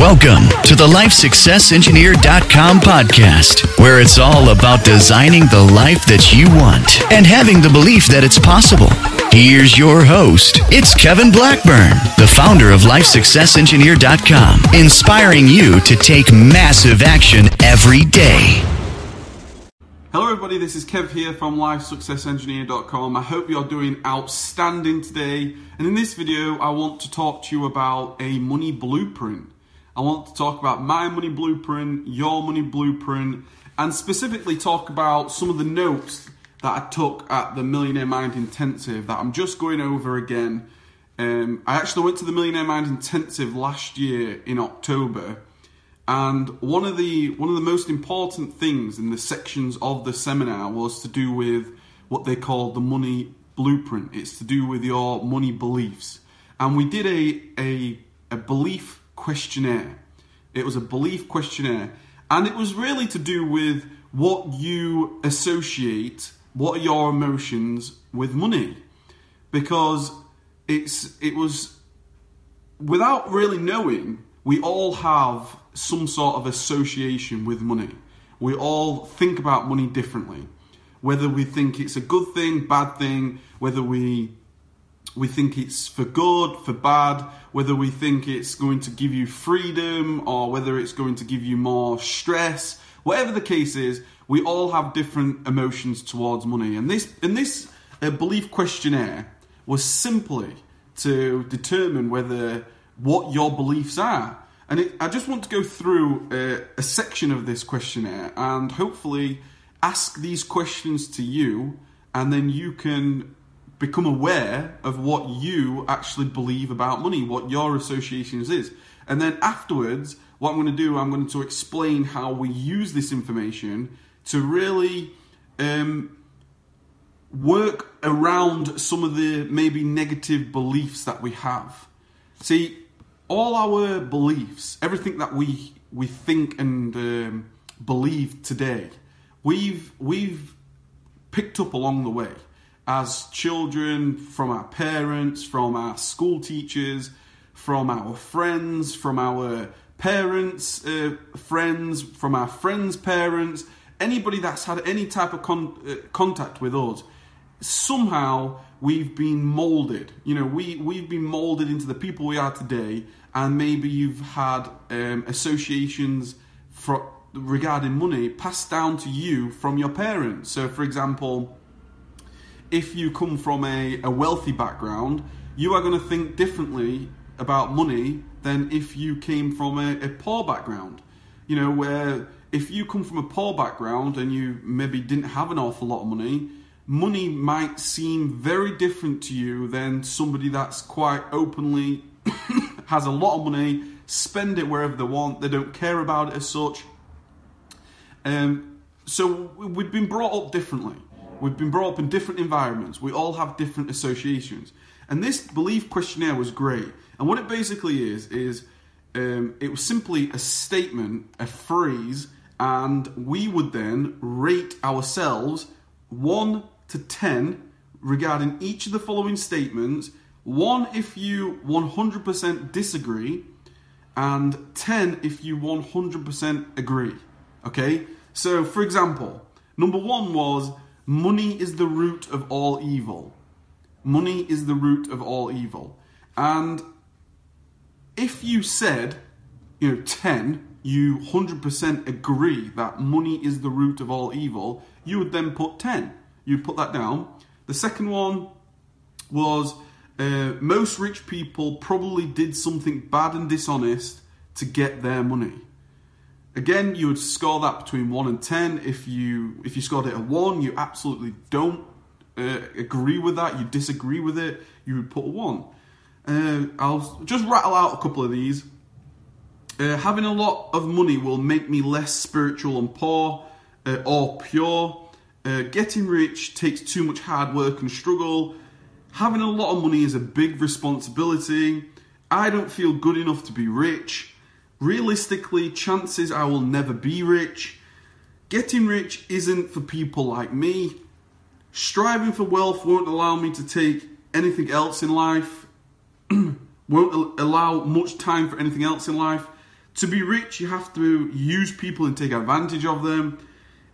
Welcome to the LifeSuccessEngineer.com podcast, where it's all about designing the life that you want and having the belief that it's possible. Here's your host. It's Kevin Blackburn, the founder of LifeSuccessEngineer.com, inspiring you to take massive action every day. Hello, everybody. This is Kev here from LifeSuccessEngineer.com. I hope you're doing outstanding today. And in this video, I want to talk to you about a money blueprint. I want to talk about my money blueprint, your money blueprint, and specifically talk about some of the notes that I took at the Millionaire Mind Intensive that I'm just going over again. Um, I actually went to the Millionaire Mind Intensive last year in October, and one of the one of the most important things in the sections of the seminar was to do with what they call the money blueprint. It's to do with your money beliefs, and we did a a, a belief questionnaire. It was a belief questionnaire, and it was really to do with what you associate, what are your emotions with money, because it's it was without really knowing, we all have some sort of association with money. We all think about money differently. Whether we think it's a good thing, bad thing, whether we we think it's for good, for bad, whether we think it's going to give you freedom or whether it's going to give you more stress, whatever the case is, we all have different emotions towards money. And this and this uh, belief questionnaire was simply to determine whether what your beliefs are. And it, I just want to go through a, a section of this questionnaire and hopefully ask these questions to you, and then you can become aware of what you actually believe about money, what your associations is. And then afterwards, what I'm going to do, I'm going to explain how we use this information to really um, work around some of the maybe negative beliefs that we have. See, all our beliefs, everything that we we think and um, believe today, we've we've picked up along the way as children, from our parents, from our school teachers, from our friends, from our parents' uh, friends, from our friends' parents, anybody that's had any type of con- uh, contact with us, somehow we've been molded. You know, we, we've been molded into the people we are today, and maybe you've had um, associations for, regarding money passed down to you from your parents. So, for example, if you come from a, a wealthy background, you are going to think differently about money than if you came from a, a poor background. You know, where if you come from a poor background and you maybe didn't have an awful lot of money, money might seem very different to you than somebody that's quite openly has a lot of money, spend it wherever they want, they don't care about it as such. Um, so we've been brought up differently. We've been brought up in different environments. We all have different associations. And this belief questionnaire was great. And what it basically is, is um, it was simply a statement, a phrase, and we would then rate ourselves 1 to 10 regarding each of the following statements. 1 if you 100% disagree, and 10 if you 100% agree. Okay? So, for example, number one was Money is the root of all evil. Money is the root of all evil. And if you said, you know, 10, you 100% agree that money is the root of all evil, you would then put 10. You'd put that down. The second one was uh, most rich people probably did something bad and dishonest to get their money. Again, you would score that between one and ten. If you if you scored it a one, you absolutely don't uh, agree with that. You disagree with it. You would put a one. Uh, I'll just rattle out a couple of these. Uh, having a lot of money will make me less spiritual and poor uh, or pure. Uh, getting rich takes too much hard work and struggle. Having a lot of money is a big responsibility. I don't feel good enough to be rich. Realistically, chances I will never be rich. Getting rich isn't for people like me. Striving for wealth won't allow me to take anything else in life. won't allow much time for anything else in life. To be rich, you have to use people and take advantage of them.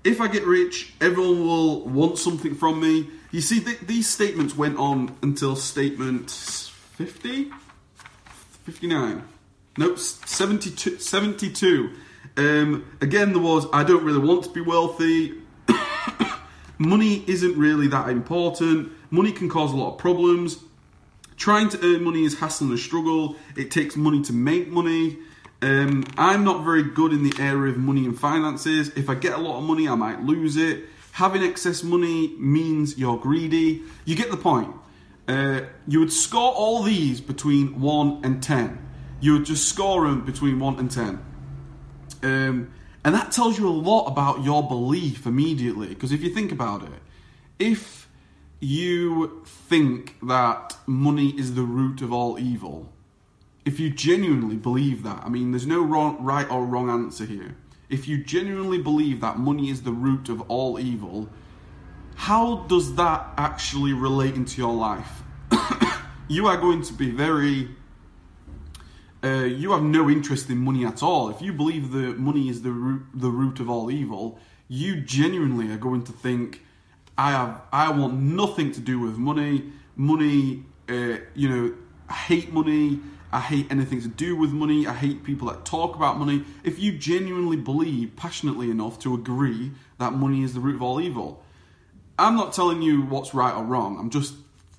If I get rich, everyone will want something from me. You see, th- these statements went on until statement 50? 59. Nope, 72. 72. Um, again, there was, I don't really want to be wealthy. money isn't really that important. Money can cause a lot of problems. Trying to earn money is hassle and struggle. It takes money to make money. Um, I'm not very good in the area of money and finances. If I get a lot of money, I might lose it. Having excess money means you're greedy. You get the point. Uh, you would score all these between 1 and 10. You would just score them between 1 and 10. Um, and that tells you a lot about your belief immediately. Because if you think about it, if you think that money is the root of all evil, if you genuinely believe that, I mean, there's no wrong, right or wrong answer here. If you genuinely believe that money is the root of all evil, how does that actually relate into your life? you are going to be very. Uh, you have no interest in money at all. If you believe that money is the root, the root of all evil, you genuinely are going to think, "I have, I want nothing to do with money. Money, uh, you know, I hate money. I hate anything to do with money. I hate people that talk about money. If you genuinely believe passionately enough to agree that money is the root of all evil, I'm not telling you what's right or wrong. I'm just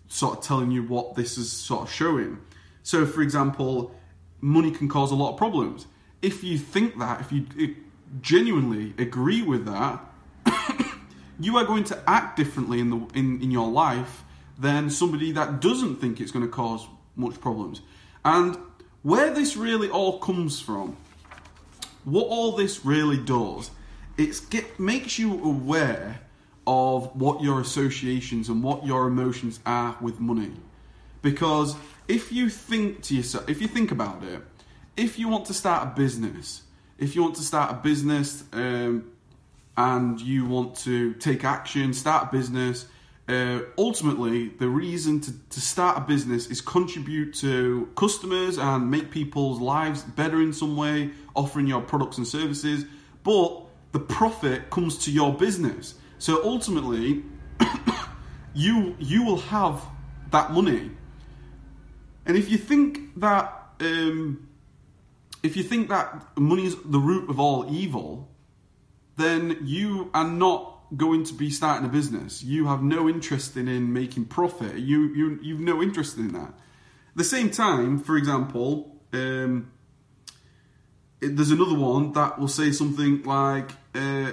sort of telling you what this is sort of showing. So, for example, money can cause a lot of problems. If you think that, if you genuinely agree with that, you are going to act differently in the in, in your life than somebody that doesn't think it's going to cause much problems. And where this really all comes from, what all this really does, it get, makes you aware of what your associations and what your emotions are with money. Because if you think to yourself, if you think about it, if you want to start a business, if you want to start a business um, and you want to take action, start a business, uh, ultimately, the reason to, to start a business is contribute to customers and make people's lives better in some way, offering your products and services. But the profit comes to your business. So ultimately, you you will have that money. And if you think that um, if you think that money is the root of all evil, then you are not going to be starting a business. You have no interest in, in making profit. You you you've no interest in that. At the same time, for example, um, it, there's another one that will say something like uh,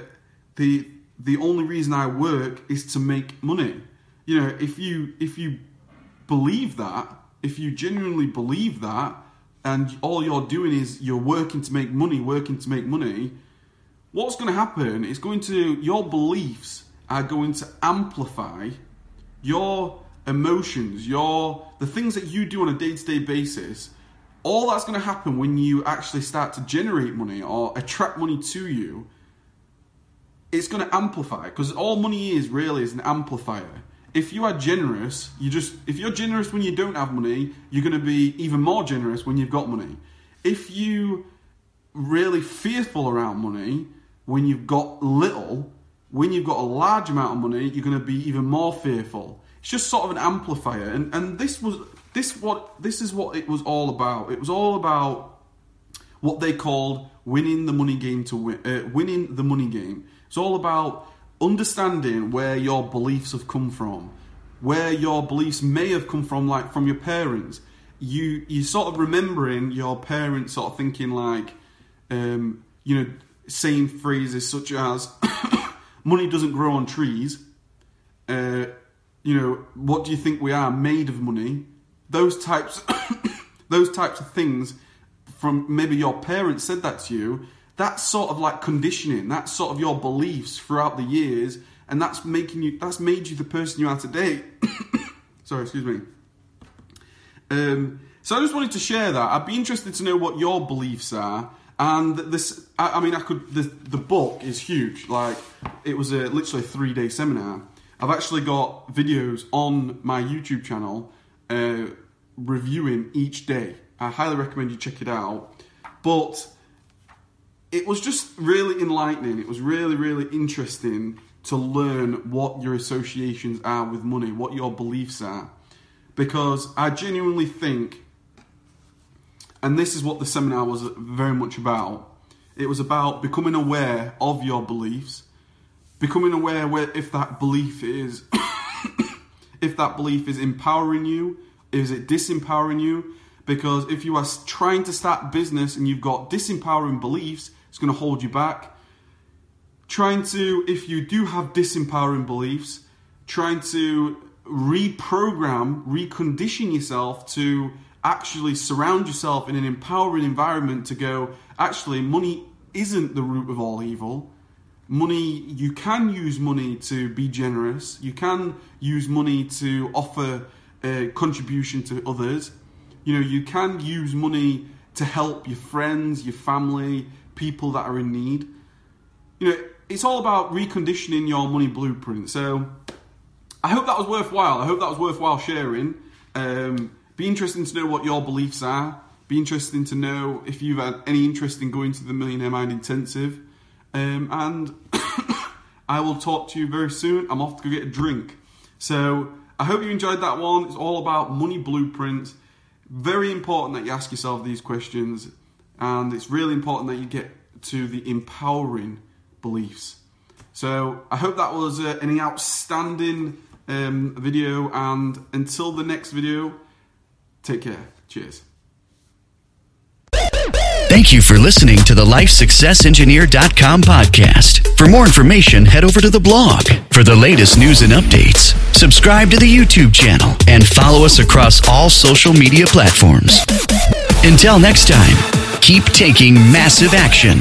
the the only reason I work is to make money. You know, if you if you believe that, if you genuinely believe that, and all you're doing is you're working to make money, working to make money, what's going to happen is going to your beliefs are going to amplify your emotions, your the things that you do on a day-to-day basis. All that's going to happen when you actually start to generate money or attract money to you. It's going to amplify because all money is really is an amplifier. If you are generous, you just if you're generous when you don't have money, you're going to be even more generous when you've got money. If you really fearful around money, when you've got little, when you've got a large amount of money, you're going to be even more fearful. It's just sort of an amplifier, and and this was this what this is what it was all about. It was all about what they called winning the money game to win, uh, winning the money game. It's all about understanding where your beliefs have come from, where your beliefs may have come from, like from your parents. You you sort of remembering your parents sort of thinking like, um, you know, saying phrases such as money doesn't grow on trees uh, you know what do you think we are made of money those types those types of things from maybe your parents said that to you that's sort of like conditioning that's sort of your beliefs throughout the years and that's making you that's made you the person you are today sorry excuse me um, so i just wanted to share that i'd be interested to know what your beliefs are and this, I, I mean, I could. The, the book is huge. Like it was a literally a three day seminar. I've actually got videos on my YouTube channel uh, reviewing each day. I highly recommend you check it out. But it was just really enlightening. It was really, really interesting to learn what your associations are with money, what your beliefs are. Because I genuinely think, and this is what the seminar was very much about, it was about becoming aware of your beliefs, becoming aware where if that belief is if that belief is empowering you, is it disempowering you? Because if you are trying to start business and you've got disempowering beliefs, it's going to hold you back. Trying to, if you do have disempowering beliefs, trying to reprogram, recondition yourself to actually surround yourself in an empowering environment to go, actually, money isn't the root of all evil. Money, you can use money to be generous, you can use money to offer a contribution to others. You know, you can use money to help your friends, your family, people that are in need. You know, it's all about reconditioning your money blueprint. So I hope that was worthwhile. I hope that was worthwhile sharing. Um, be interesting to know what your beliefs are. Be interesting to know if you've had any interest in going to the Millionaire Mind Intensive. Um, and I will talk to you very soon. I'm off to go get a drink. So I hope you enjoyed that one. It's all about money blueprints. Very important that you ask yourself these questions and it's really important that you get to the empowering beliefs. So I hope that was uh, an outstanding um, video, and until the next video, take care. Cheers. Thank you for listening to the LifeSuccessEngineer.com podcast. For more information, head over to the blog. For the latest news and updates, subscribe to the YouTube channel and follow us across all social media platforms. Until next time keep taking massive action.